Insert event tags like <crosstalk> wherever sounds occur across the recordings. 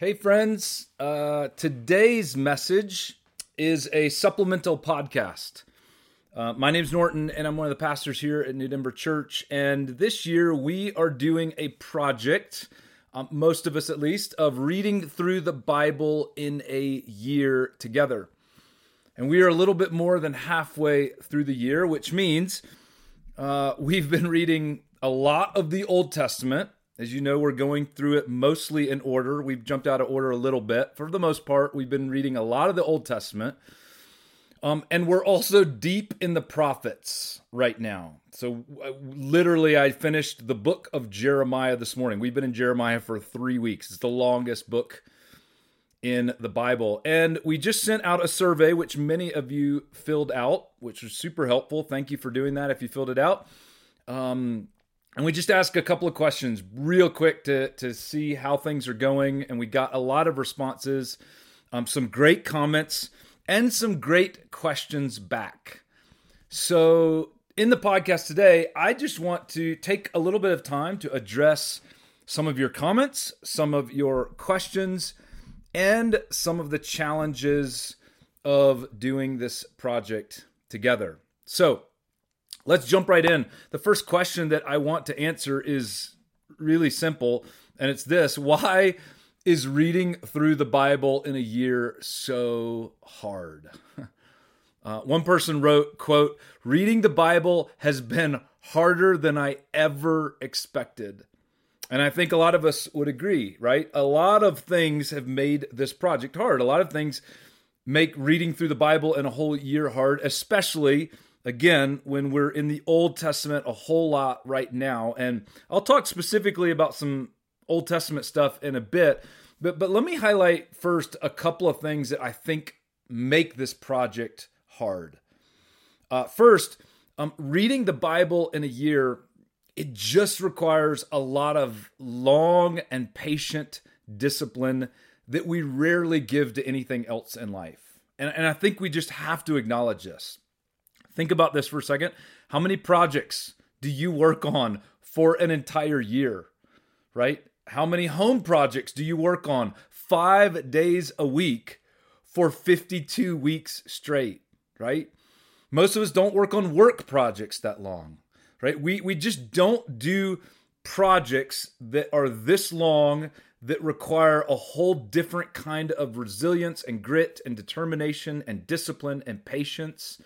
Hey, friends. Uh, today's message is a supplemental podcast. Uh, my name's Norton, and I'm one of the pastors here at New Denver Church. And this year, we are doing a project, um, most of us at least, of reading through the Bible in a year together. And we are a little bit more than halfway through the year, which means uh, we've been reading a lot of the Old Testament as you know, we're going through it mostly in order. We've jumped out of order a little bit. For the most part, we've been reading a lot of the Old Testament. Um, and we're also deep in the prophets right now. So, literally, I finished the book of Jeremiah this morning. We've been in Jeremiah for three weeks. It's the longest book in the Bible. And we just sent out a survey, which many of you filled out, which was super helpful. Thank you for doing that if you filled it out. Um, and we just ask a couple of questions real quick to, to see how things are going. And we got a lot of responses, um, some great comments, and some great questions back. So, in the podcast today, I just want to take a little bit of time to address some of your comments, some of your questions, and some of the challenges of doing this project together. So, Let's jump right in. The first question that I want to answer is really simple, and it's this Why is reading through the Bible in a year so hard? <laughs> Uh, one person wrote, quote, reading the Bible has been harder than I ever expected. And I think a lot of us would agree, right? A lot of things have made this project hard. A lot of things make reading through the Bible in a whole year hard, especially again when we're in the Old Testament a whole lot right now. And I'll talk specifically about some Old Testament stuff in a bit. But, but let me highlight first a couple of things that I think make this project hard. Uh, first, um, reading the Bible in a year, it just requires a lot of long and patient discipline that we rarely give to anything else in life. And, and I think we just have to acknowledge this. Think about this for a second. How many projects do you work on for an entire year? Right? How many home projects do you work on five days a week for 52 weeks straight? Right? Most of us don't work on work projects that long, right? We, we just don't do projects that are this long that require a whole different kind of resilience and grit and determination and discipline and patience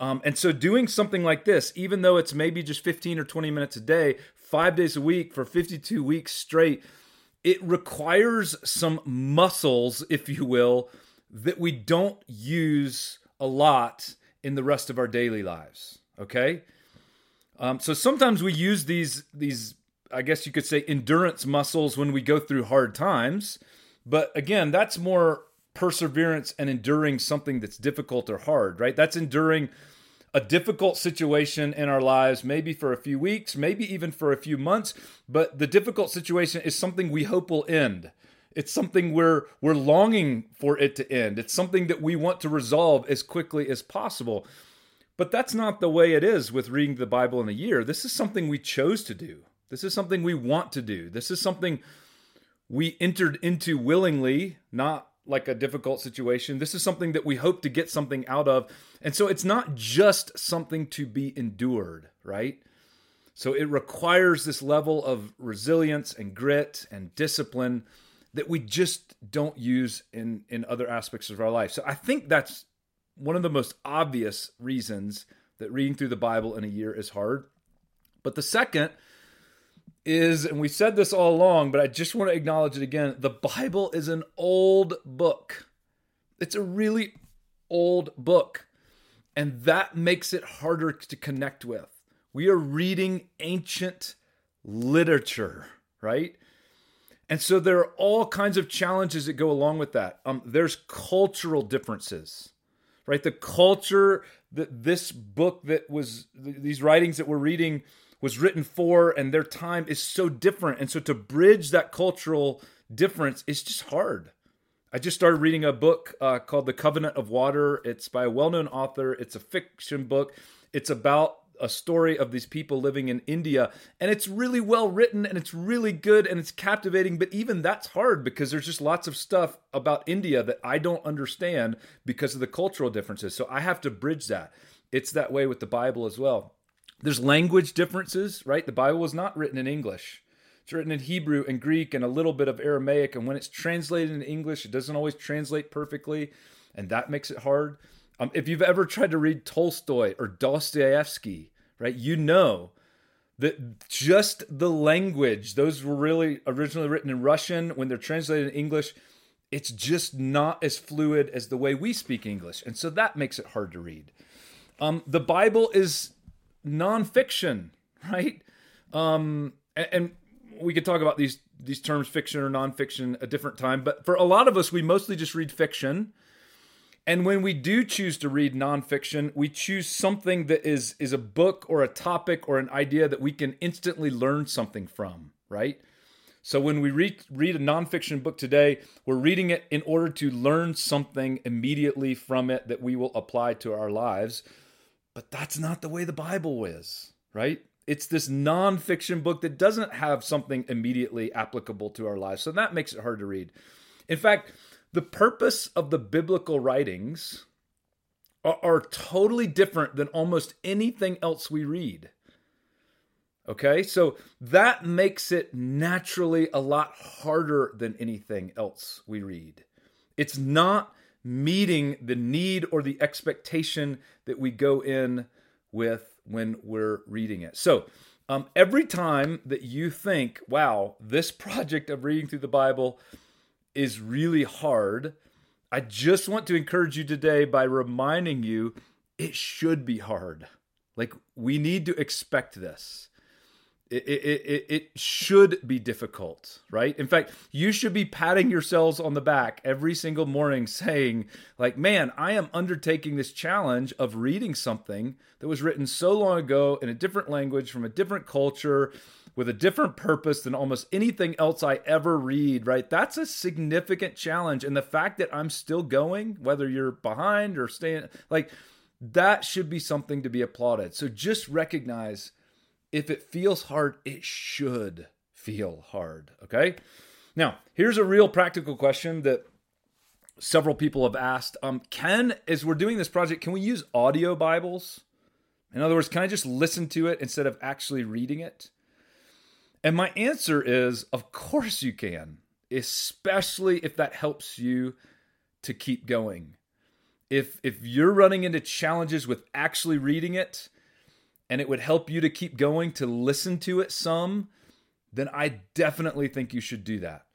um, and so doing something like this, even though it's maybe just 15 or 20 minutes a day, five days a week for 52 weeks straight, it requires some muscles, if you will, that we don't use a lot in the rest of our daily lives. Okay. Um, so sometimes we use these these I guess you could say endurance muscles when we go through hard times, but again, that's more perseverance and enduring something that's difficult or hard, right? That's enduring a difficult situation in our lives, maybe for a few weeks, maybe even for a few months, but the difficult situation is something we hope will end. It's something we're we're longing for it to end. It's something that we want to resolve as quickly as possible. But that's not the way it is with reading the Bible in a year. This is something we chose to do. This is something we want to do. This is something we entered into willingly, not like a difficult situation. This is something that we hope to get something out of. And so it's not just something to be endured, right? So it requires this level of resilience and grit and discipline that we just don't use in in other aspects of our life. So I think that's one of the most obvious reasons that reading through the Bible in a year is hard. But the second is, and we said this all along, but I just want to acknowledge it again the Bible is an old book. It's a really old book. And that makes it harder to connect with. We are reading ancient literature, right? And so there are all kinds of challenges that go along with that. Um, there's cultural differences, right? The culture that this book that was, these writings that we're reading was written for and their time is so different. And so to bridge that cultural difference is just hard. I just started reading a book uh, called The Covenant of Water. It's by a well known author, it's a fiction book. It's about a story of these people living in India, and it's really well written and it's really good and it's captivating. But even that's hard because there's just lots of stuff about India that I don't understand because of the cultural differences. So I have to bridge that. It's that way with the Bible as well. There's language differences, right? The Bible was not written in English. It's written in Hebrew and Greek and a little bit of Aramaic. And when it's translated in English, it doesn't always translate perfectly. And that makes it hard. Um, if you've ever tried to read Tolstoy or Dostoevsky, right, you know that just the language, those were really originally written in Russian. When they're translated in English, it's just not as fluid as the way we speak English. And so that makes it hard to read. Um, the Bible is nonfiction, right? Um, and, and we could talk about these these terms fiction or nonfiction a different time but for a lot of us we mostly just read fiction. And when we do choose to read nonfiction we choose something that is is a book or a topic or an idea that we can instantly learn something from right? So when we read read a nonfiction book today we're reading it in order to learn something immediately from it that we will apply to our lives but that's not the way the bible is right it's this nonfiction book that doesn't have something immediately applicable to our lives. So that makes it hard to read. In fact, the purpose of the biblical writings are, are totally different than almost anything else we read. Okay, so that makes it naturally a lot harder than anything else we read. It's not meeting the need or the expectation that we go in with when we're reading it. So, um, every time that you think, wow, this <laughs> project of reading through the Bible is really hard, I just want to encourage you today by reminding you it should be hard. Like, we need to expect this it, it, it, should be difficult, right? In fact, you should be patting yourselves on the back every single morning saying, like, man, I am undertaking this challenge of reading something that was written so long ago in a different language from a different culture with a different purpose than almost anything else I ever read, right? That's a significant challenge. And the fact that I'm still going, whether you're behind or staying, like, that should be something to be applauded. So just recognize if it feels hard, it should feel hard. Okay. Now, here's a real practical question that several people have asked. Um, can, as we're doing this project, can we use audio Bibles? In other words, can I just listen to it instead of actually reading it? And my answer is, of course you can, especially if that helps you to keep going. If if you're running into challenges with actually reading it, and it would help you to keep going to listen to it some, then I definitely think you should do that.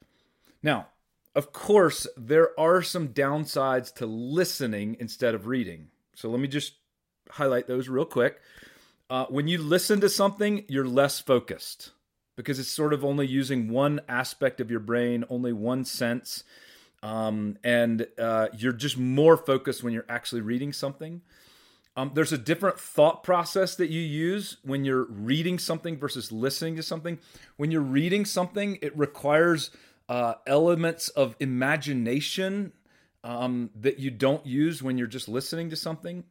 Now, of course, there are some downsides to listening instead of reading. So let me just highlight those real quick. Uh, when you listen to something, you're less focused because it's sort of only using one aspect of your brain, only one sense. Um, and uh, you're just more focused when you're actually reading something. Um, there's a different thought process that you use when you're reading something versus listening to something. When you're reading something, it requires uh, elements of imagination um, that you don't use when you're just listening to something.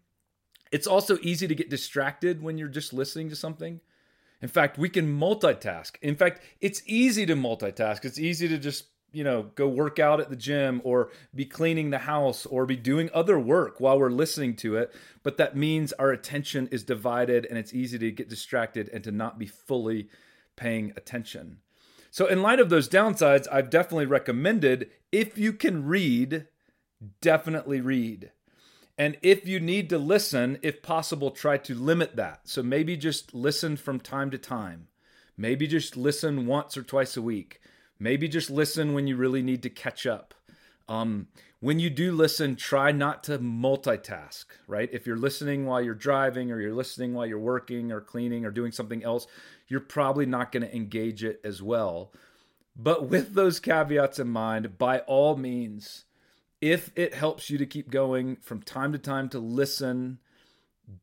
It's also easy to get distracted when you're just listening to something. In fact, we can multitask. In fact, it's easy to multitask. It's easy to just you know, go work out at the gym or be cleaning the house or be doing other work while we're listening to it. But that means our attention is divided and it's easy to get distracted and to not be fully paying attention. So, in light of those downsides, I've definitely recommended if you can read, definitely read. And if you need to listen, if possible, try to limit that. So maybe just listen from time to time. Maybe just listen once or twice a week. Maybe just listen when you really need to catch up. Um, when you do listen, try not to multitask, right? If you're listening while you're driving or you're listening while you're working or cleaning or doing something else, you're probably not going to engage it as well. But with those caveats in mind, by all means, if it helps you to keep going from time to time to listen,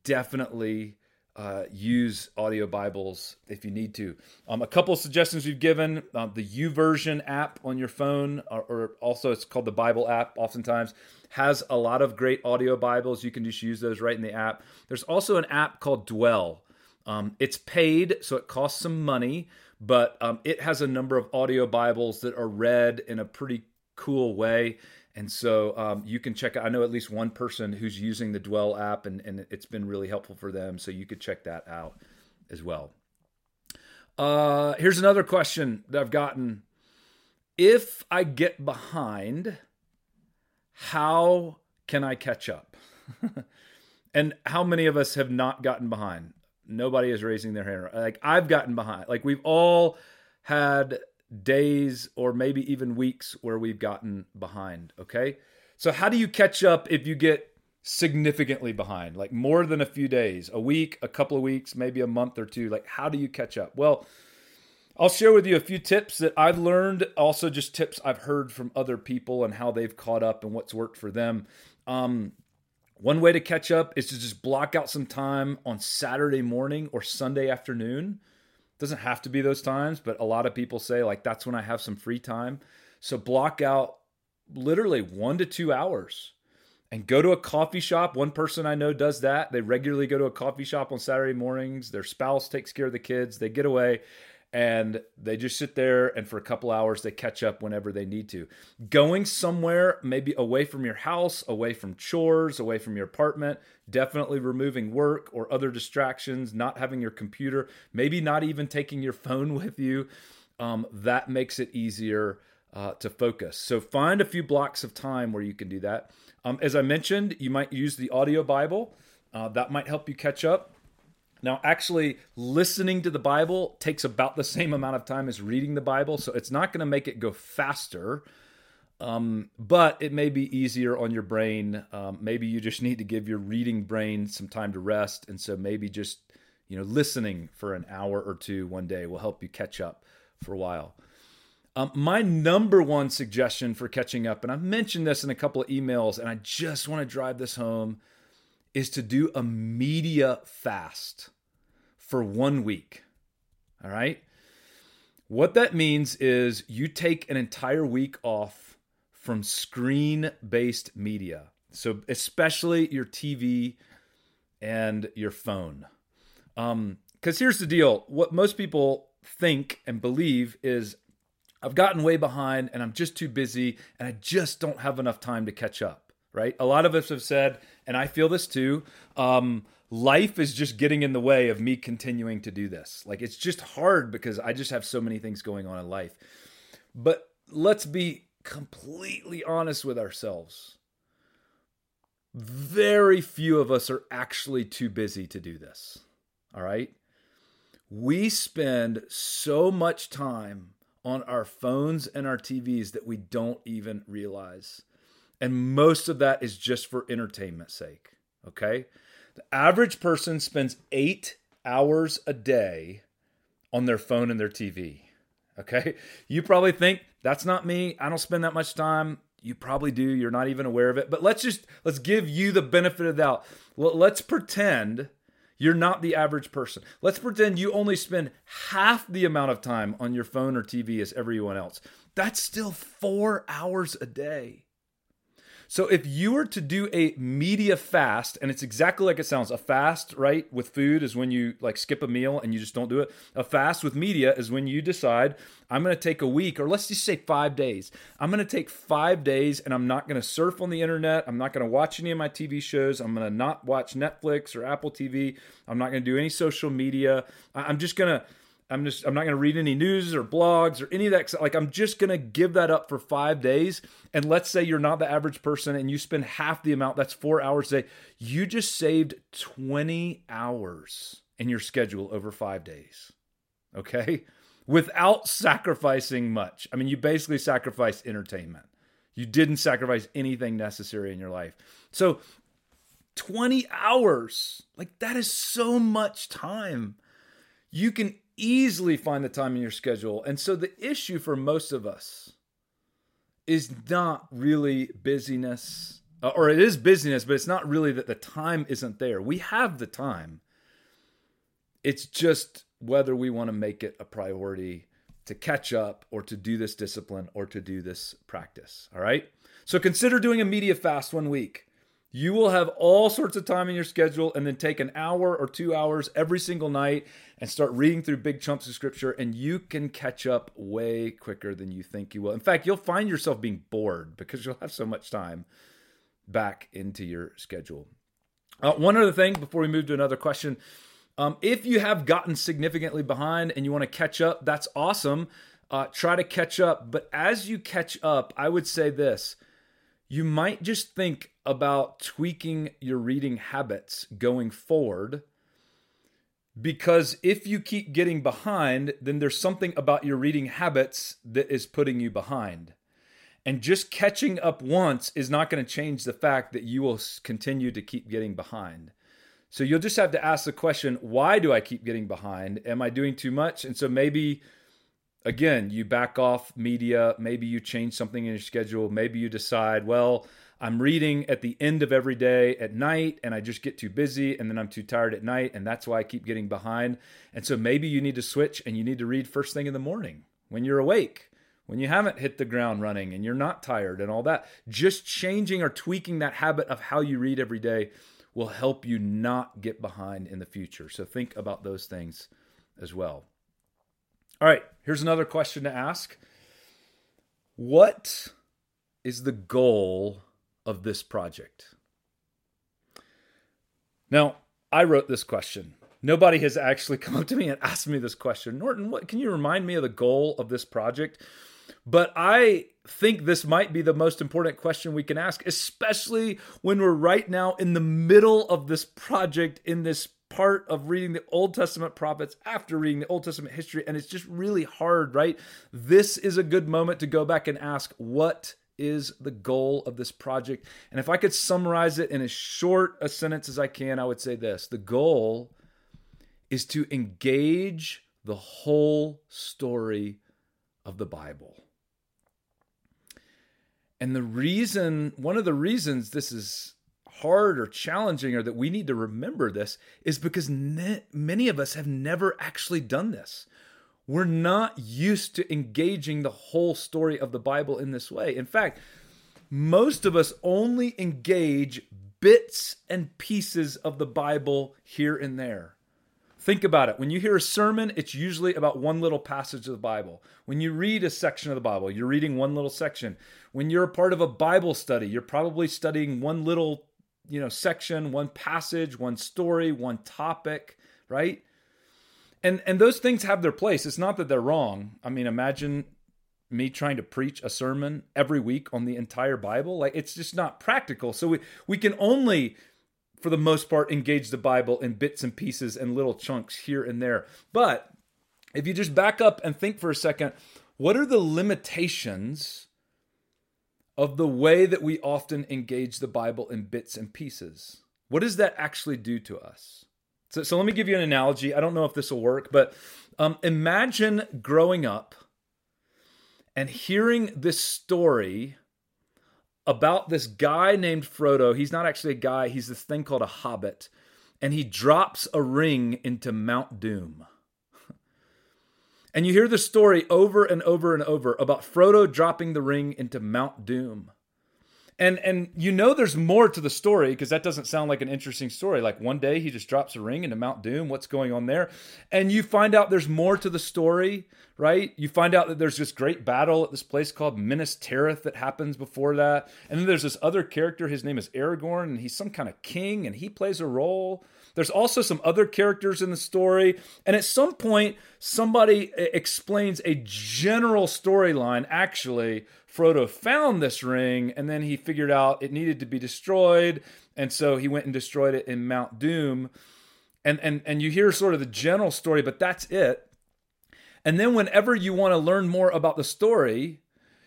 definitely uh, use audio Bibles if you need to. Um, a couple suggestions we've given uh, the YouVersion app on your phone, or, or, also it's called the Bible app, oftentimes has a lot of great audio Bibles. You can just use those right in the app. There's also an app called Dwell. Um, it's paid, so it costs some money, but um, it has a number of audio Bibles that are read in a pretty cool way. And so um, you can check out, I know at least one person who's using the Dwell app, and, and it's been really helpful for them. So you could check that out as well. Uh, here's another question that I've gotten. If I get behind, how can I catch up? <laughs> and how many of us have not gotten behind? Nobody is raising their hand. Like I've gotten behind. Like we've all had days or maybe even weeks where we've gotten behind. Okay. So, how do you catch up if you get significantly behind, like more than a few days, a week, a couple of weeks, maybe a month or two? Like, how do you catch up? Well, I'll share with you a few tips that I've learned, also just tips I've heard from other people and how they've caught up and what's worked for them. Um, one way to catch up is to just block out some time on Saturday morning or Sunday afternoon. Doesn't have to be those times, but a lot of people say like that's when I have some free time. So block out literally 1 to 2 hours and go to a coffee shop. One person I know does that. They regularly go to a coffee shop on Saturday mornings. Their spouse takes care of the kids. They get away and they just sit there and for a couple hours they catch up whenever they need to. Going somewhere maybe away from your house, away from chores, away from your apartment, definitely removing work or other distractions, not having your computer, maybe not even taking your <laughs> phone with you. Um, that makes it easier uh, to focus. So find a few blocks of time where you can do that. Um, as I mentioned, you might use the audio Bible. Uh, that might help you catch up. Now, actually, listening to the Bible takes about the same amount of time as reading the Bible, so it's not going to make it go faster, um, but it may be easier on your brain. Um, maybe you just need to give your reading brain some time to rest, and so maybe just you know listening for an hour or two one day will help you catch up for a while. Um, my number one suggestion for catching up, and I've mentioned this in a couple of emails, and I just want to drive this home is to do a media fast for one week. All right. What that means is you take an entire week off from screen based media. So, especially your TV and your phone. Because um, here's the deal what most people think and believe is I've gotten way behind and I'm just too busy and I just don't have enough time to catch up right? A lot of us have said, and I feel this too. Um, life is just getting in the way of me continuing to do this. Like it's just hard because I just have so many things going on in life. But let's be completely honest with ourselves. Very few of us are actually too busy to do this. All right? We spend so much time on our phones and our TVs that we don't even realize. And most of that is just for entertainment sake. Okay. The average person spends eight hours a day on their phone and their TV. Okay. You probably think that's not me. I don't spend that much time. You probably do. You're not even aware of it. But let's just let's give you the benefit of the doubt. Let's pretend you're not the average person. Let's pretend you only spend half the amount of time on your phone or TV as everyone else. That's still four hours a day. So if you were to do a media fast, and it's exactly like it sounds, a fast, right, with food is when you like skip a meal and you just don't do it. A fast with media is when you decide, I'm going to take a week, or let's just say five days. I'm going to take five days and I'm not going to surf on the internet. I'm not going to watch any of my TV shows. I'm going to not watch Netflix or Apple TV. I'm not going to do any social media. I'm just going to I'm just I'm not going to read any news or blogs or any of that. Like I'm just going to give that up for five days. And let's say you're not the average person and you spend half the amount. That's four hours a day. You just saved 20 hours in your schedule over five days. Okay, without sacrificing much. I mean, you basically sacrificed entertainment. You didn't sacrifice anything necessary in your life. So 20 hours, like that is so much time. You can easily find the time in your schedule. And so the issue for most of us is not really busyness, uh, or it is busyness, but it's not really that the time isn't there. We have the time. It's just whether we want to make it a priority to catch up or to do this discipline or to do this practice. All right. So consider doing a media fast one week. You will have all sorts of time in your schedule and then take an hour or two hours every single night and start reading through big chunks of scripture, and you can catch up way quicker than you think you will. In fact, you'll find yourself being bored because you'll have so much time back into your schedule. Uh, one other thing before we move to another question. Um, if you have gotten significantly behind and you want to catch up, that's awesome. Uh, try to catch up. But as you catch up, I would say this you might just think about tweaking your reading habits going forward. Because if you keep getting behind, then there's something about your reading habits that is putting you behind. And just catching up once is not going to change the fact that you will continue to keep getting behind. So you'll just have to ask the question why do I keep getting behind? Am I doing too much? And so maybe, again, you back off media. Maybe you change something in your schedule. Maybe you decide, well, I'm reading at the end of every day at night and I just get too busy and then I'm too tired at night and that's why I keep getting behind. And so maybe you need to switch and you need to read first thing in the morning when you're awake when you haven't hit the ground running and you're not tired and all that. Just changing or tweaking that habit of how you read every day will help you not get behind in the future. So think about those things as well. All right, here's another question to ask What is the goal of this project? Now, I wrote this question. Nobody has actually <laughs> come up to me and asked me this question. Norton, what can you remind me of the goal of this project? But I think this might be the most important question we can ask, especially when we're right now in the middle of this project, in this part of reading the Old Testament prophets after reading the Old Testament history. And it's just really hard, right? This is a good moment to go back and ask, what is the goal of this project? And if I could summarize it in as short a sentence as I can, I would say this the goal is to engage the whole story of the Bible. And the reason, one of the reasons this is hard or challenging or that we need to remember this is because ne- many of us have never actually done this. We're not used to engaging the whole story of the Bible in this way. In fact, most of us only engage bits and pieces of the Bible here and there. Think about it. When you hear a sermon, it's usually about one little passage of the Bible. When you read a section of the Bible, you're reading one little section. When you're a part of a Bible study, you're probably studying one little, you know, section, one passage, one story, one topic, right? And and those things have their place. It's not that they're wrong. I mean, imagine me trying to preach a sermon every week on the entire Bible. Like it's just not practical. So we we can only for the most part, engage the Bible in bits and pieces and little chunks here and there. But if you just back up and think for a second, what are the limitations of the way that we often engage the Bible in bits and pieces? What does that actually do to us? So, so let me give you an analogy. I don't know if this will work, but um, imagine growing up and hearing this story about this guy named Frodo. He's not actually a guy, he's this thing called a hobbit. And he drops a ring into Mount Doom. And you hear the story over and over and over about Frodo dropping the ring into Mount Doom. And and you know there's more to the story because that doesn't sound like an interesting story. Like one day he just drops a ring into Mount Doom. What's going on there? And you find out there's more to the story, right? You find out that there's this great battle at this place called Minas Tirith that happens before that. And then there's this other character. His name is Aragorn, and he's some kind of king, and he plays a role. There's also some other characters in the story. And at some point, somebody explains a general storyline actually Frodo found this ring and then he figured out it needed to be destroyed. And so he went and destroyed it in Mount Doom. And, and, and you hear sort of the general story, but that's it. And then whenever you want to learn more about the story,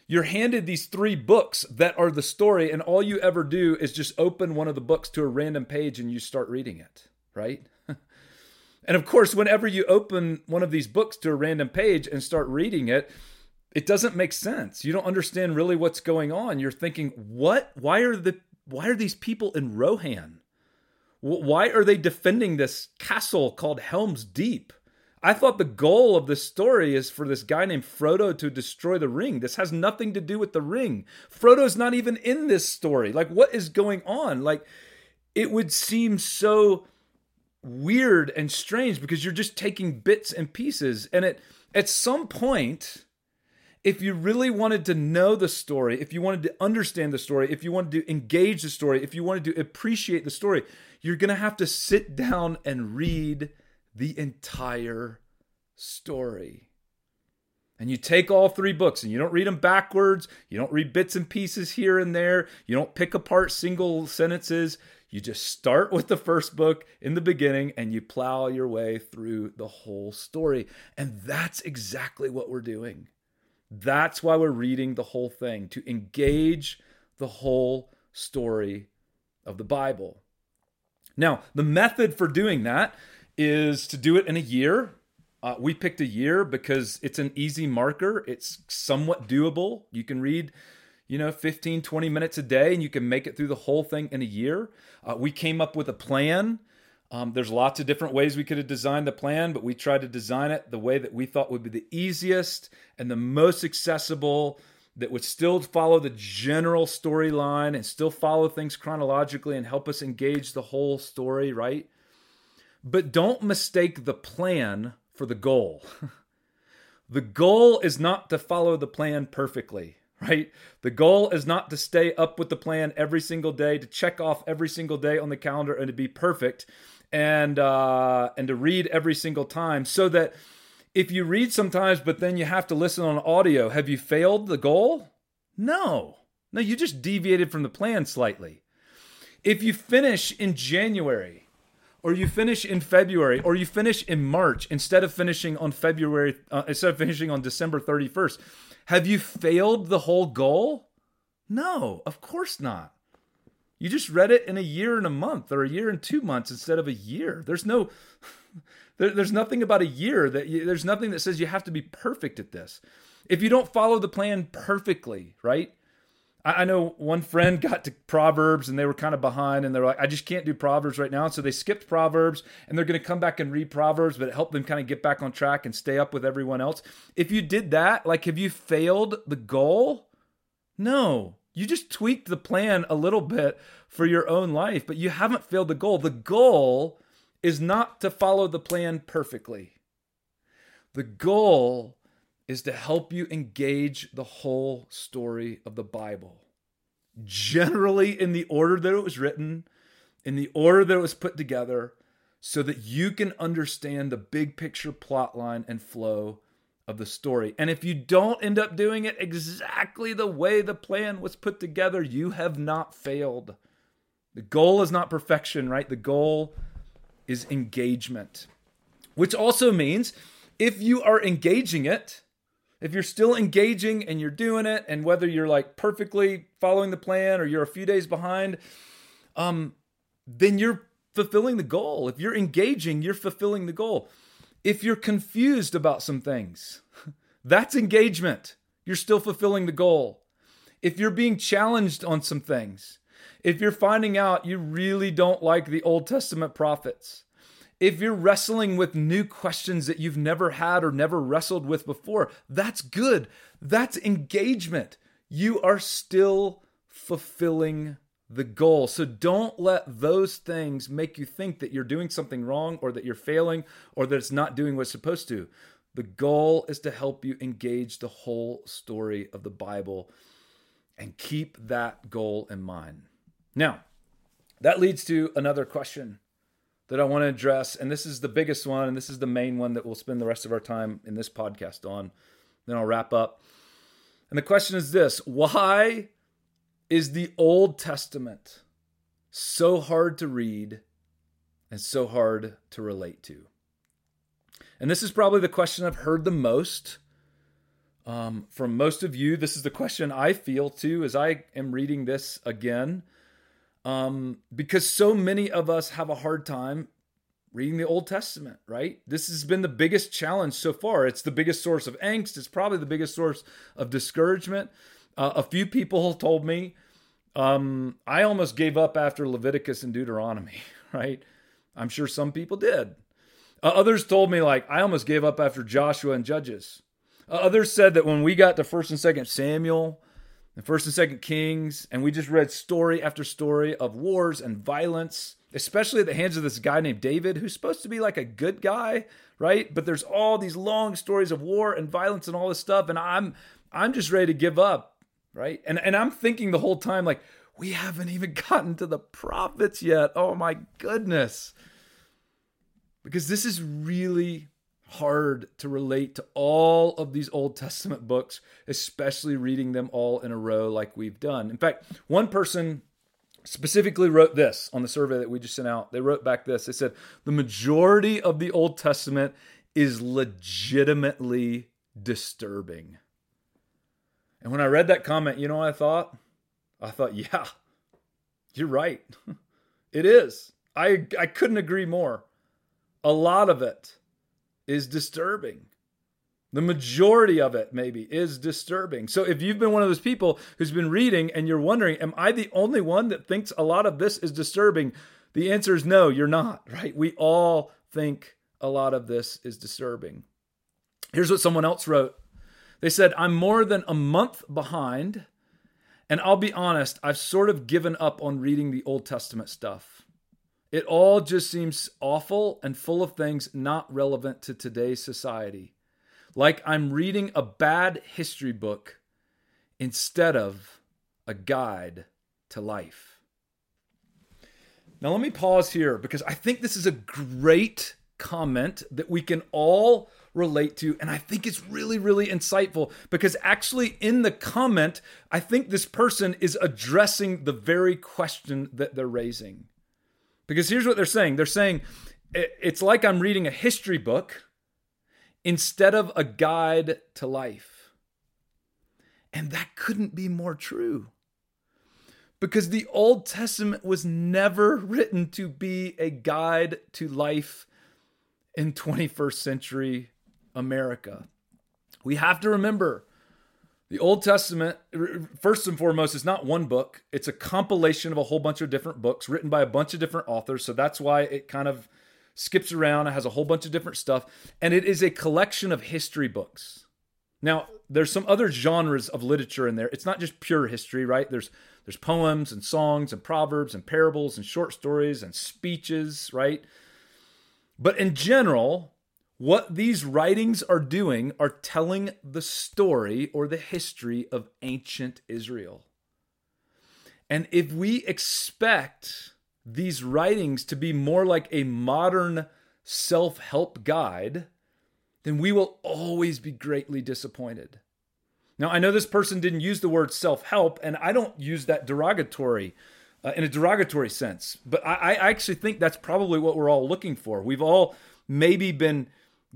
you're handed these three books that are the story, and all you ever do is just open one of the books to a random page and you start reading it, right? <laughs> and of course, whenever you open one of these books to a random page and start reading it, it doesn't make sense. You don't understand really what's going on. You're thinking, what? Why are the why are these people in Rohan? Why are they defending this castle called Helm's Deep? I thought the goal of this story is for this guy named Frodo to destroy the ring. This has nothing to do with the ring. Frodo's not even in this story. Like, what is going on? Like, it would seem so weird and strange because you're just taking bits and pieces. And it, at some point, if you really wanted to know the story, if you wanted to understand the story, if you wanted to engage the story, if you wanted to appreciate the story, you're going to have to sit down and read the entire story. And you take all three books and you don't read them backwards. You don't read bits and pieces here and there. You don't pick apart single sentences. You just start with the first book in the beginning and you plow your way through the whole story. And that's exactly what we're doing. That's why we're reading the whole thing, to engage the whole story of the Bible. Now, the method for doing that is to do it in a year. Uh, we picked a year because it's an easy marker. It's somewhat doable. You can read, you know, 15, 20 minutes a day and you can make it through the whole thing in a year. Uh, we came up with a plan. Um, there's lots of different ways we could have designed the plan, but we tried to design it the way that we thought would be the easiest and the most accessible, that would still follow the general storyline and still follow things chronologically and help us engage the whole story, right? But don't mistake the plan for the goal. <laughs> the goal is not to follow the plan perfectly, right? The goal is not to stay up with the plan every single day, to check off every single day on the calendar and to be perfect and uh, and to read every single time so that if you read sometimes but then you have to listen on audio have you failed the goal? No. No you just deviated from the plan slightly. If you finish in january or you finish in february or you finish in march instead of finishing on february uh, instead of finishing on december 31st have you failed the whole goal? No of course not you just read it in a year and a month or a year and two months instead of a year. There's no, <laughs> there, there's nothing about a year that you, there's nothing that says you have to be perfect at this. If you don't follow the plan perfectly, right? I, I know one friend <laughs> got to Proverbs and they were kind of behind and they're like, I just can't do Proverbs right now. So they skipped Proverbs and they're going to come back and read Proverbs, but it helped them kind of get back on track and stay up with everyone else. If you did that, like, have you failed the goal? No, you just tweaked the plan a little bit for your own life, but you haven't failed the goal. The goal is not to follow the plan perfectly. The goal is to help you engage the whole story of the Bible, generally in the order that it was written, in the order that it was put together, so that you can understand the big picture plot line and flow of the story. And if you don't end up doing it exactly the way the plan was put together, you have not failed. The goal is not perfection, right? The goal is engagement, which also means if you are engaging it, if you're still engaging and you're doing it, and whether you're like perfectly following the plan or you're a few days behind, um, then you're fulfilling the goal. If you're engaging, you're fulfilling the goal. If you're confused about some things, <laughs> that's engagement. You're still fulfilling the goal. If you're being challenged on some things, if you're finding out you really don't like the Old Testament prophets, if you're wrestling with new questions that you've never had or never wrestled with before, that's good. That's engagement. You are still fulfilling the goal. So don't let those things make you think that you're doing something wrong or that you're failing or that it's not doing what it's supposed to. The goal is to help you engage the whole story of the Bible and keep that goal in mind. Now, that leads to another question that I want to address. And this is the biggest one, and this is the main one that we'll spend the rest of our time in this podcast on. Then I'll wrap up. And the question is this Why is the Old Testament so hard to read and so hard to relate to? And this is probably the question I've heard the most um, from most of you. This is the question I feel too as I am reading this again. Um, because so many of us have a hard time reading the Old Testament, right? This has been the biggest challenge so far. It's the biggest source of angst, it's probably the biggest source of discouragement. Uh, a few people told me um, I almost gave up after Leviticus and Deuteronomy, <laughs> right? I'm sure some people did. Uh, others told me like I almost gave up after Joshua and Judges. Uh, others said that when we got to First and Second Samuel, and First and Second Kings, and we just read story after story of wars and violence, especially at the hands of this guy named David, who's supposed to be like a good guy, right? But there's all these long stories of war and violence and all this stuff, and I'm I'm just ready to give up, right? And and I'm thinking the whole time like we haven't even <laughs> gotten to the prophets yet. Oh my goodness. Because this is really hard to relate to all of these Old Testament books, especially reading them all in a row like we've done. In fact, one person specifically wrote this on the survey that we just sent out. They wrote back this. They said, The majority of the Old Testament is legitimately disturbing. And when I read that comment, you know what I thought? I thought, yeah, <laughs> you're right. <laughs> it is. I, I couldn't agree more. A lot of it is disturbing. The majority of it, maybe, is disturbing. So, if you've been one of those people who's been reading and you're wondering, am I the only one that thinks a lot of this is disturbing? The answer is no, you're not, <laughs> right? We all think a lot of this is disturbing. Here's what someone else wrote They said, I'm more than a month behind, and I'll be honest, I've sort of given up on reading the Old Testament stuff. It all just seems awful and full of things not relevant to today's society. Like I'm reading a bad history book instead of a guide to life. Now, let me pause here because I think this is a great comment that we can all relate to. And I think it's really, really insightful because actually, in the comment, I think this person is addressing the very question that they're raising. Because here's what they're saying they're saying it's like I'm reading a history book instead of a guide to life. And that couldn't be more true. Because the Old Testament was never written to be a guide to life in 21st century America. We have to remember the Old Testament, first and foremost, is not one book. It's a compilation of a whole bunch of different books written by a bunch of different authors. So that's why it kind of skips around. It has a whole bunch of different stuff. And it is a collection of history books. Now, there's some other genres of literature in there. It's not just pure history, right? There's there's poems and songs and proverbs and parables and short stories and speeches, right? But in general, what these writings are doing are telling the story or the history of ancient Israel. And if we expect these writings to be more like a modern self help guide, then we will always be greatly disappointed. Now, I know this person didn't use the word self help, and I don't use that derogatory. Uh, in a derogatory sense, but I, I actually think that's probably what we're all looking for. We've all maybe been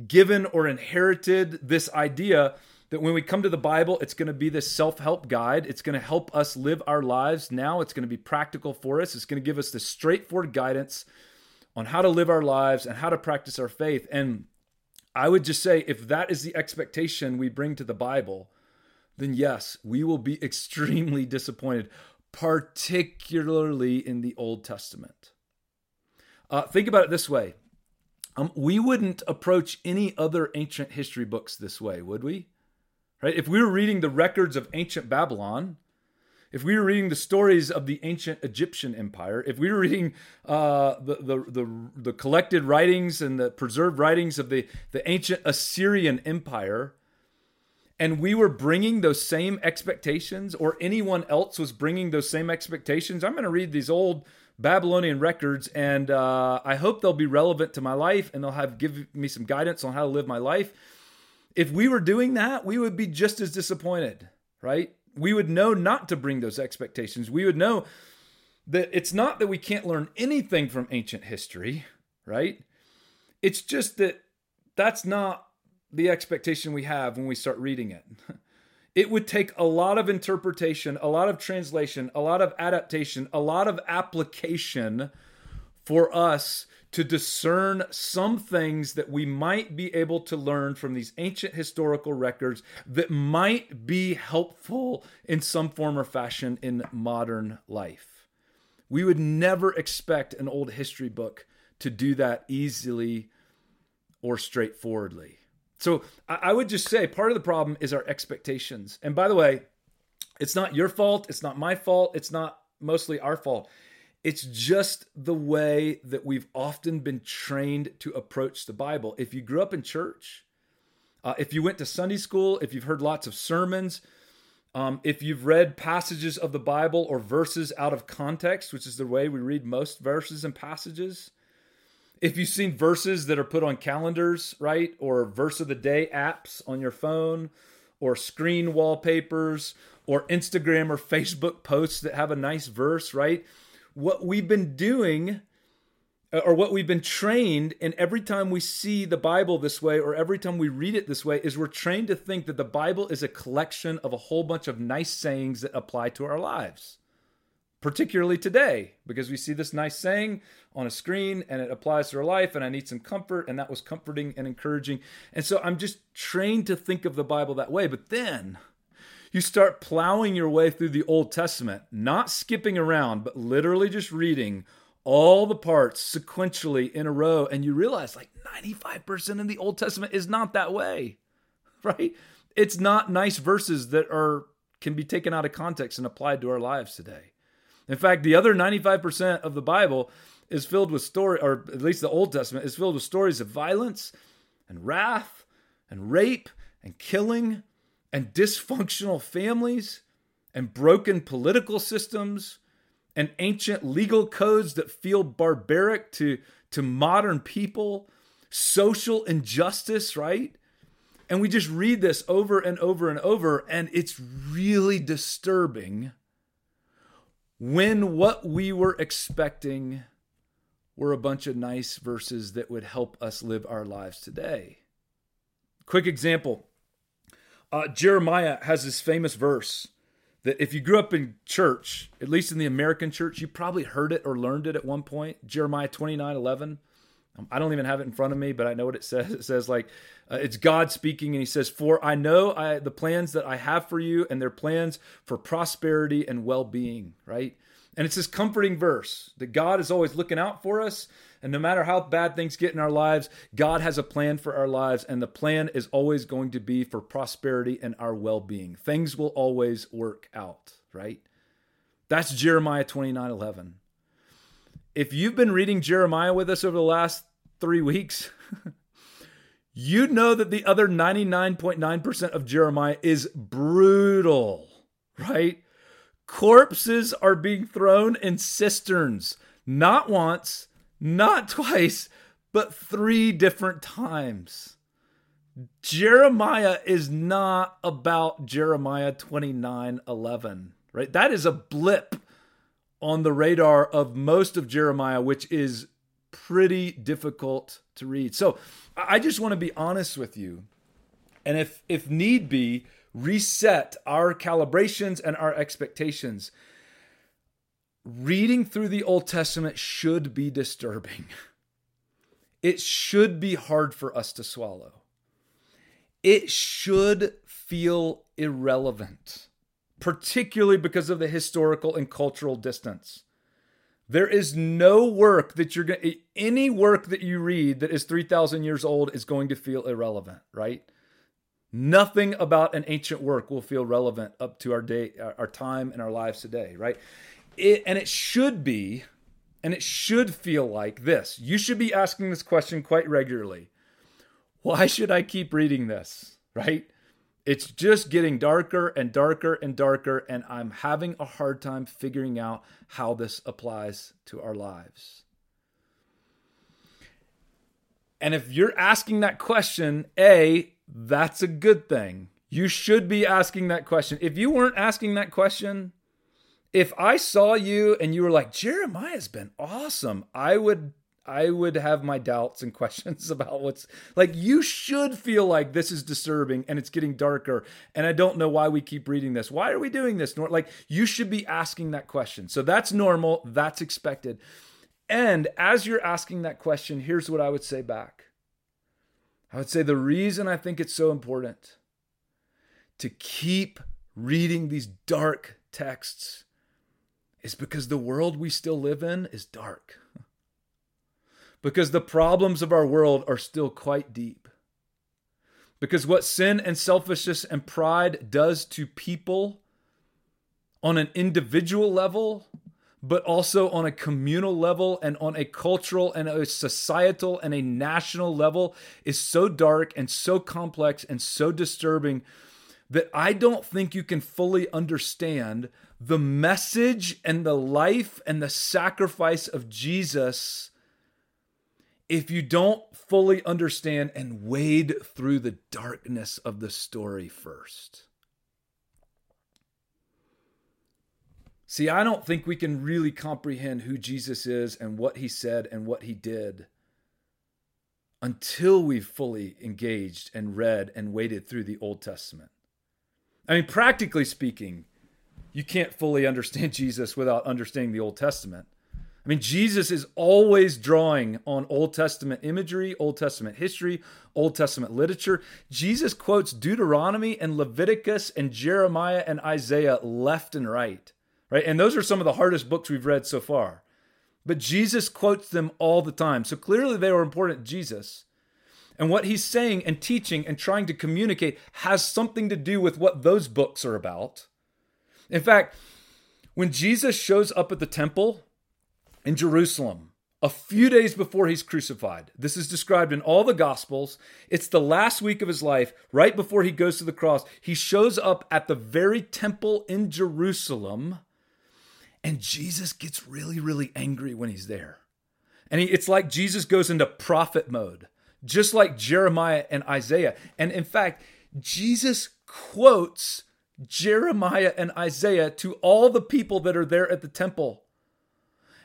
given or inherited this idea that when we come to the Bible, it's going to be this self help guide. It's going to help us live our lives now. It's going to be practical for us. It's going to give us this straightforward guidance on how to live our lives and how to practice our faith. And I would just say if that is the expectation we bring to the Bible, then yes, we will be <laughs> extremely disappointed, particularly in the Old Testament. Uh, think about it this way um, we wouldn't approach any other ancient history books this way, would we? Right? If we were reading the records of ancient Babylon, if we were reading the stories of the ancient Egyptian empire, if we were reading uh, the, the, the, the collected writings and the preserved writings of the, the ancient Assyrian empire, and we were bringing those same expectations, or anyone else was bringing those same expectations, I'm going to read these old Babylonian records, and uh, I hope they'll be relevant to my life and they'll have give me some guidance on how to live my life. If we were doing that, we would be just as disappointed, right? We would know not to bring those expectations. We would know that it's not that we can't learn anything from ancient history, right? It's just that that's not the expectation we have when we start reading it. <laughs> it would take a lot of interpretation, a lot of translation, a lot of adaptation, a lot of application for us to discern some things that we might be able to learn from these ancient historical records that might be helpful in some form or fashion in modern life. We would never expect an old history book to do that easily or straightforwardly. So I would just say part of the problem is our expectations. And by the way, it's not your fault. It's not my fault. It's not mostly our fault. It's just the way that we've often been trained to approach the Bible. If you grew up in church, uh, if you went to Sunday school, if you've heard lots of sermons, um, if you've read passages of the Bible or verses out of context, which is the way we read most verses and passages, if you've seen verses that are put on calendars, right, or verse of the day apps on your phone, or screen wallpapers, or Instagram or Facebook posts that have a nice verse, right? What we've been doing uh, or what we've been trained and every time we see the bible this way or every time we read it this way is we're trained to think that the bible is a collection of a whole bunch of nice sayings that apply to our lives particularly today because we see this nice saying on a screen and it applies to our life and i need some comfort and that was comforting and encouraging and so i'm just trained to think of the bible that way but then you start plowing your way through the old testament not skipping around but literally just reading all the parts sequentially in a row and you realize like 95% in the Old Testament is not that way. <laughs> Right? It's not nice verses that are can be taken out of context and applied to our lives today. In fact, the other 95% of the Bible is filled with story or at least the Old Testament is filled with stories of violence and wrath and rape and killing and dysfunctional families and broken political systems and ancient legal codes that feel barbaric to, to modern people, social injustice, right? And we just read this over and over and over, and it's really disturbing when what we were expecting were a bunch of nice verses that would help us live our lives today. Quick example uh, Jeremiah has this famous verse that if you grew up in church, at least in the American church, you probably heard it or learned it at one point. Jeremiah 29 11. Um, I don't even have it in front of me, but I know what it <laughs> says. It says, like, uh, it's God speaking, and He says, For I know I, the plans that I have for you, and they're plans for prosperity and well being, right? And it's this comforting verse that God is always looking out for us. And no matter how bad things get in our lives, God has a plan for our lives. And the plan is always going to be for prosperity and our well being. Things will always work out, right? That's Jeremiah 29 11. If you've been reading Jeremiah with us over the last three weeks, <laughs> you know that the other 99.9% of Jeremiah is brutal, right? Corpses are being thrown in cisterns, not once, not <laughs> twice, but three different times. Jeremiah is not about Jeremiah 29 11, right? That is a blip on the radar of most of Jeremiah, which is pretty difficult to read. So I just want to be honest with you. And if if need be, reset our calibrations and our expectations. Reading through the Old Testament should be disturbing. <laughs> It should be hard for us to swallow. It should feel irrelevant, particularly because of the historical and cultural distance. There is no work that you're going any work that you read that is 3000 years old is going to feel irrelevant, right? Nothing about an ancient work will feel relevant up to our day, our time, and our lives today, right? It, and it should be, and it should feel like this. You should be asking this question quite regularly. Why should I keep reading this, right? It's just getting darker and darker and darker, and I'm having a hard time figuring out how this applies to our lives. And if you're asking that question, A, that's a good thing. You should be asking that question. If you weren't asking that question, if I saw you and you were like, Jeremiah's been awesome, I would I would have my doubts and <laughs> questions about what's like you should feel like this is disturbing and it's getting darker and I don't know why we keep reading this. Why are we doing this? Like you should be asking that question. So that's normal, that's expected. And as you're asking that question, here's what I would say back. I would say the reason I think it's so important to keep reading these dark texts is because the world we still live in is dark. <laughs> because the problems of our world are still quite deep. Because what sin and selfishness and pride does to people on an individual level, but also on a communal level and on a cultural and a societal and a national level is so dark and so complex and so disturbing that I don't think you can fully understand the message and the life and the sacrifice of Jesus if you don't fully understand and wade through the darkness of the story first. See, I don't think we can really comprehend who Jesus is and what he said and what he did until we've fully engaged and read and waded through the Old Testament. I mean, practically speaking, you can't fully understand <laughs> Jesus without understanding the Old Testament. I mean, Jesus is always drawing on Old Testament imagery, Old Testament history, Old Testament literature. Jesus quotes Deuteronomy and Leviticus and Jeremiah and Isaiah left and right, right? And those are some of the hardest books we've read so far. But Jesus quotes them all the time. So clearly they were important to Jesus. And what he's saying and teaching and trying to communicate has something to do with what those books are about. In fact, when Jesus shows up at the temple in Jerusalem a few days before he's crucified. This is described in all the Gospels. It's the last week of his life, right before he goes to the cross. He shows up at the very temple in Jerusalem, and Jesus gets really, really angry when he's there. And he, it's like Jesus goes into prophet mode, just like Jeremiah and Isaiah. And in fact, Jesus quotes Jeremiah and Isaiah to all the people that are there at the temple.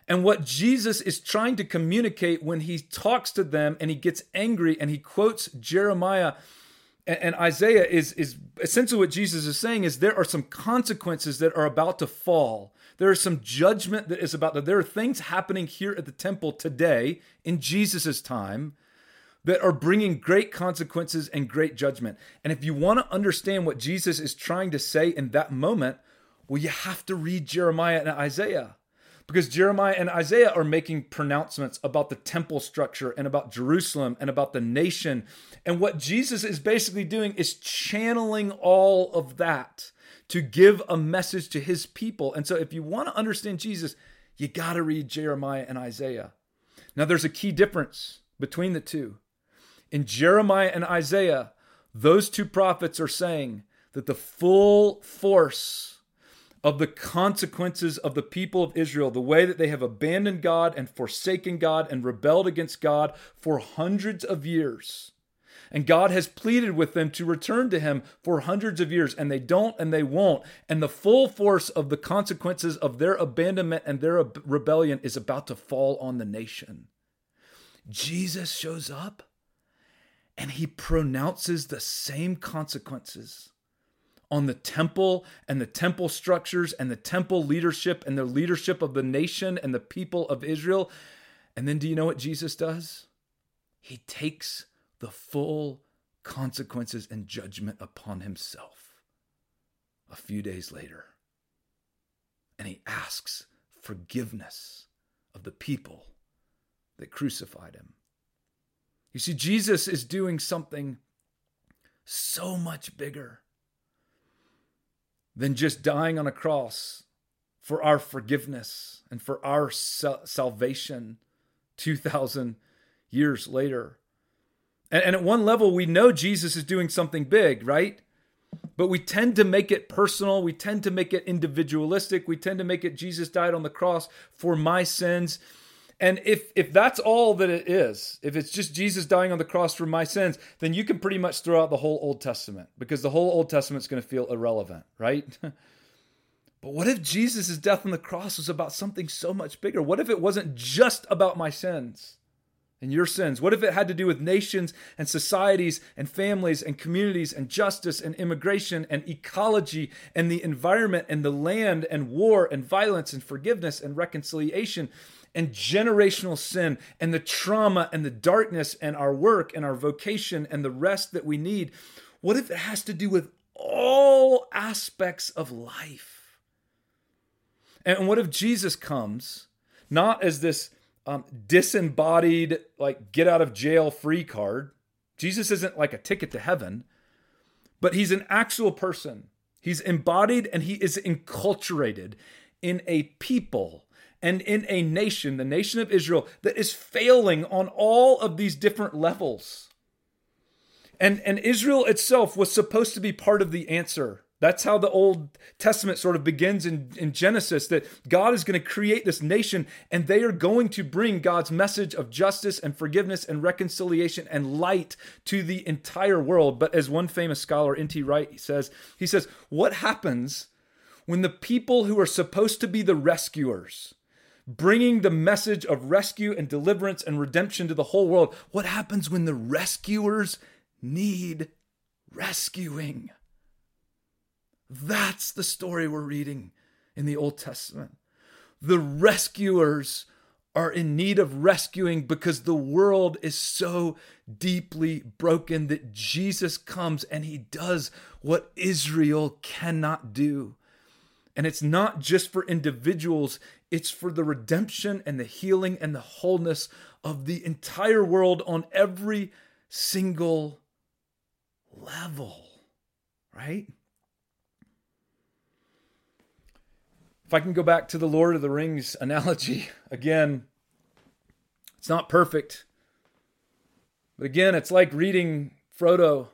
And what Jesus is trying to communicate when he talks to them and he gets angry and he quotes Jeremiah and, Isaiah is, is essentially what Jesus is saying is there are some consequences that are about to fall. There is some judgment that is about to, there are things happening here at the temple today in Jesus' time that are bringing great consequences and great judgment. And if you want to understand what Jesus is trying to say in that moment, well, you have to read Jeremiah and Isaiah because Jeremiah and Isaiah are making pronouncements about the temple structure and about Jerusalem and about the nation. And what Jesus is basically doing is channeling all of that to give a message to his people. And so, if you want to understand Jesus, you got to read Jeremiah and Isaiah. Now, there's a key difference between the two. In Jeremiah and Isaiah, those two prophets are saying that the full force of the consequences of the people of Israel, the way that they have abandoned God and forsaken God and rebelled against God for hundreds of years. And God has pleaded with them to return to Him for hundreds of years, and they don't and they won't. And the full force of the consequences of their abandonment and their rebellion is about to fall on the nation. Jesus shows up and He pronounces the same consequences on the temple and the temple structures and the temple leadership and the leadership of the nation and the people of Israel. And then do you know what Jesus does? He takes the full consequences and judgment upon himself a few days later. And he asks forgiveness of the people that crucified him. You see, Jesus is doing something so much bigger than just dying on a cross for our forgiveness and for our salvation 2,000 years later. And, and at one level, we know Jesus is doing something big, right? But we tend to make it personal. We tend to make it individualistic. We tend to make it Jesus died on the cross for my sins. And if if that's all that it is, if it's just Jesus dying on the cross for my sins, then you can pretty much throw out the whole Old Testament because the whole Old Testament's going to feel irrelevant, right? <laughs> but what if Jesus' death on the cross was about something so much bigger? What if it wasn't just about my sins? and your sins? What if it had to do with nations and societies and families and communities and justice and immigration and ecology and the environment and the land and war and violence and forgiveness and reconciliation? And generational sin and the trauma and the darkness and our work and our vocation and the rest that we need? What if it has to do with all aspects of life? And what if Jesus comes not as this um, disembodied, like get out of jail free card. Jesus isn't like a ticket to heaven, but he's an actual person. He's embodied and he is enculturated in a people and in a nation, the nation of Israel, that is failing on all of these different levels. And, and Israel itself was supposed to be part of the answer. That's how the Old Testament sort of begins in, in Genesis that God is going to create this nation and they are going to bring God's message of justice and forgiveness and reconciliation and light to the entire world. But as one famous scholar, N.T. Wright, says, he says, What happens when the people who are supposed to be the rescuers, bringing the message of rescue and deliverance and redemption to the whole world, what happens when the rescuers need rescuing? That's the story we're reading in the Old Testament. The rescuers are in need of rescuing because the world is so deeply broken that Jesus comes and he does what Israel cannot do. And it's not just for individuals, it's for the redemption and the healing and the wholeness of the entire world on every single level, right? If I can go back to the Lord of the Rings <laughs> analogy again, it's not perfect. But again, it's like reading Frodo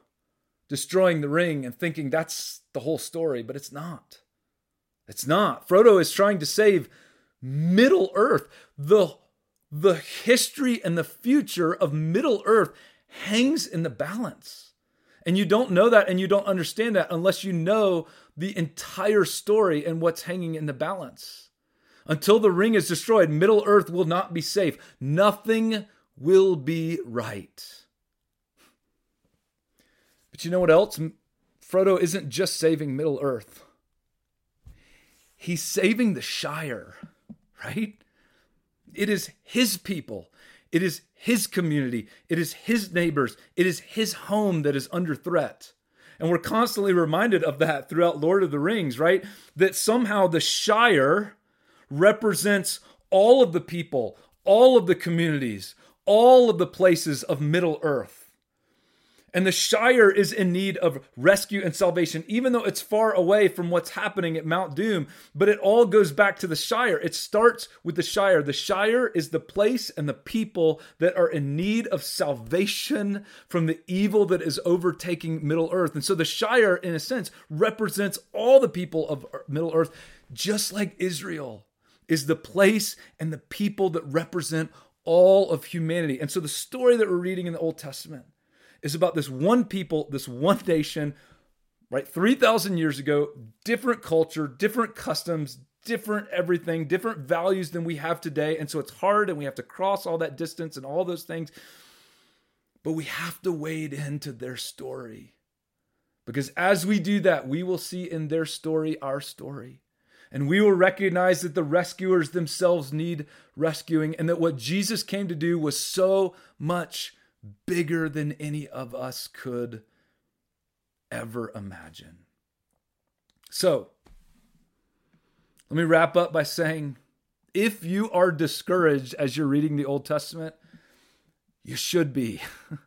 destroying the ring and thinking that's the whole story, but it's not. It's not. Frodo is trying to save Middle Earth. The, the history and the future of Middle Earth hangs in the balance. And you don't know that and you don't understand that unless you know the entire story and what's hanging in the balance. Until the ring is destroyed, Middle Earth will not be safe. Nothing will be right. But you know what else? Frodo isn't just saving Middle Earth, he's saving the Shire, right? It is his people, it is his community, it is his neighbors, it is his home that is under threat. And we're constantly reminded of that throughout Lord of the Rings, right? That somehow the Shire represents all of the people, all of the communities, all of the places of Middle Earth. And the Shire is in need of rescue and salvation, even though it's far away from what's happening at Mount Doom. But it all goes back to the Shire. It starts with the Shire. The Shire is the place and the people that are in need of salvation from the evil that is overtaking Middle Earth. And so the Shire, in a sense, represents all the people of Middle Earth, just like Israel is the place and the people that represent all of humanity. And so the story that we're reading in the Old Testament is about this one people, this one <laughs> nation, right? 3,000 years ago, different culture, different customs, different everything, different values than we have today. And so it's hard and we have to cross all that distance and all those things. But we have to wade into their story. Because as we do that, we will see in their story our story. And we will recognize that the rescuers themselves need rescuing and that what Jesus came to do was so much bigger than any of us could ever imagine. So, let me wrap up by saying if you are discouraged as you're reading the Old Testament, you should be. <laughs>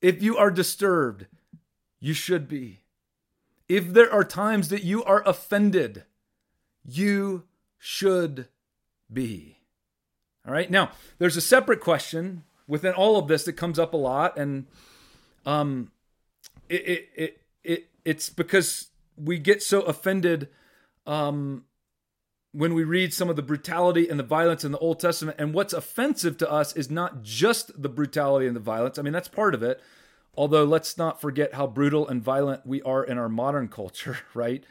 if you are disturbed, you should be. If there are times that you are offended, you should be. All right. Now, there's a separate question within all of this that comes up a lot, and um, it it it, it it's because we get so offended um when we read some of the brutality and the violence in the Old Testament. And what's offensive to us is not just the brutality and the violence. I mean, that's part of it. Although, let's not forget how brutal and violent we are in our modern culture, <laughs> right?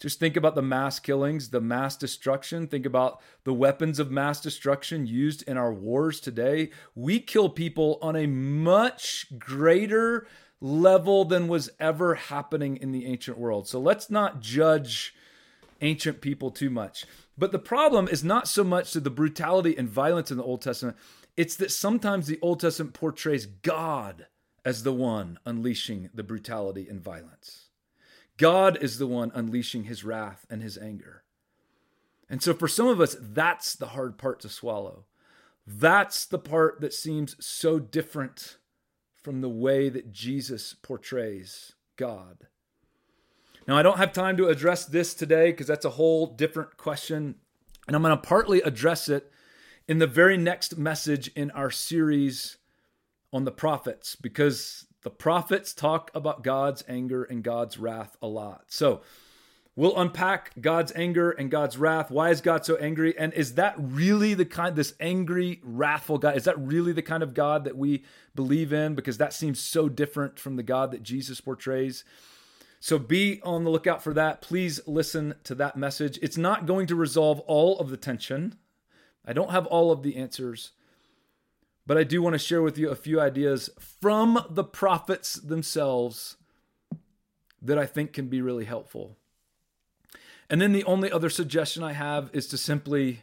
Just think about the mass killings, the mass destruction. Think about the weapons of mass destruction used in our wars today. We kill people on a much greater level than was ever happening in the ancient world. So let's not judge ancient people too much. But the problem is not so much to the brutality and violence in the Old Testament, it's that sometimes the Old Testament portrays God as the one unleashing the brutality and violence. God is the one unleashing his wrath and his anger. And so for some of us, that's the hard part to swallow. That's the part that seems so different from the way that Jesus portrays God. Now, I don't have time to address this today because that's a whole different question. And I'm going to partly address it in the very next message in our series on the prophets because the prophets talk about God's anger and God's wrath a lot. So, We'll unpack God's anger and God's wrath. Why is God so angry? And is that really the kind, this angry, wrathful God, is that really the kind of God that we believe in? Because that seems so different from the God that Jesus portrays. So be on the lookout for that. Please listen to that message. It's not going to resolve all of the tension. I don't have all of the answers, but I do want to share with you a few ideas from the prophets themselves that I think can be really helpful. And then the only other suggestion I have is to simply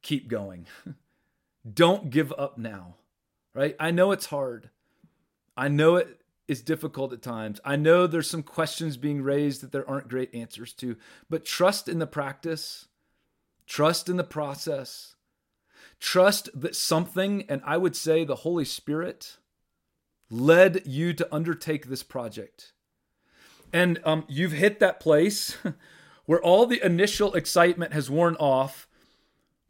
keep going. <laughs> Don't give up now, right? I know it's hard. I know it is difficult at times. I know there's some questions being raised that there aren't great answers to, but trust in the practice, trust in the process, trust that something, and I would say the Holy Spirit, led you to undertake this project. And um, you've hit that place <laughs> where all the initial excitement has worn off,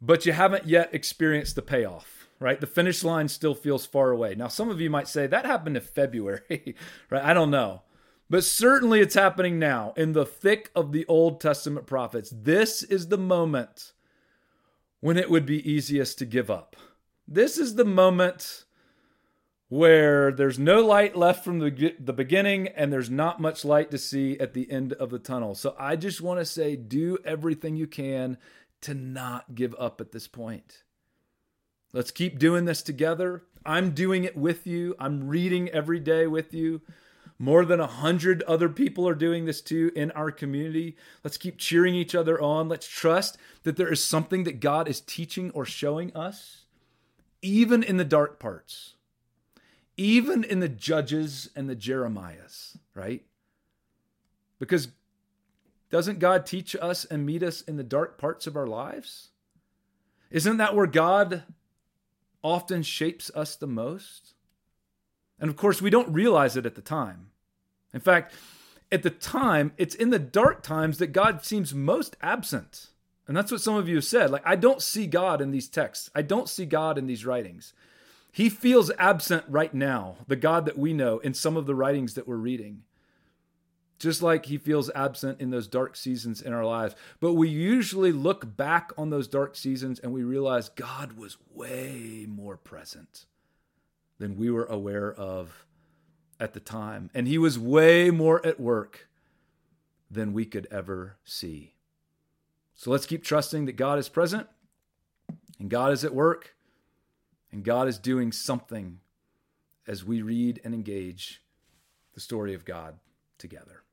but you haven't yet experienced the payoff, right? The finish line still feels far away. Now, some of you might say that happened in February, <laughs> right? I don't know. But certainly it's happening now in the thick of the Old Testament prophets. This is the moment when it would be easiest to give up. This is the moment where there's no light left from the, the beginning and there's not much light to see at the end of the tunnel. So I just want to say do everything you can to not give up at this point. Let's keep doing this together. I'm doing it with you. I'm reading every day with you. More than a hundred other people are doing this too in our community. Let's keep cheering each other on. Let's trust that there is something that God is teaching or showing us, even in the dark parts even in the Judges and the Jeremiahs, right? Because doesn't God teach us and meet us in the dark parts of our lives? Isn't that where God often shapes us the most? And of course, we don't realize it at the time. In fact, at the time, it's in the dark times that God seems most absent. And that's what some of you have said. Like, I don't see God in these texts, I don't see God in these writings. He feels absent right now, the God that we know in some of the writings that we're reading. Just like he feels absent in those dark seasons in our lives. But we usually look back on those dark seasons and we realize God was way more present than we were aware of at the time. And he was way more at work than we could ever see. So let's keep trusting that God is present and God is at work and God is doing something as we read and engage the story of God together.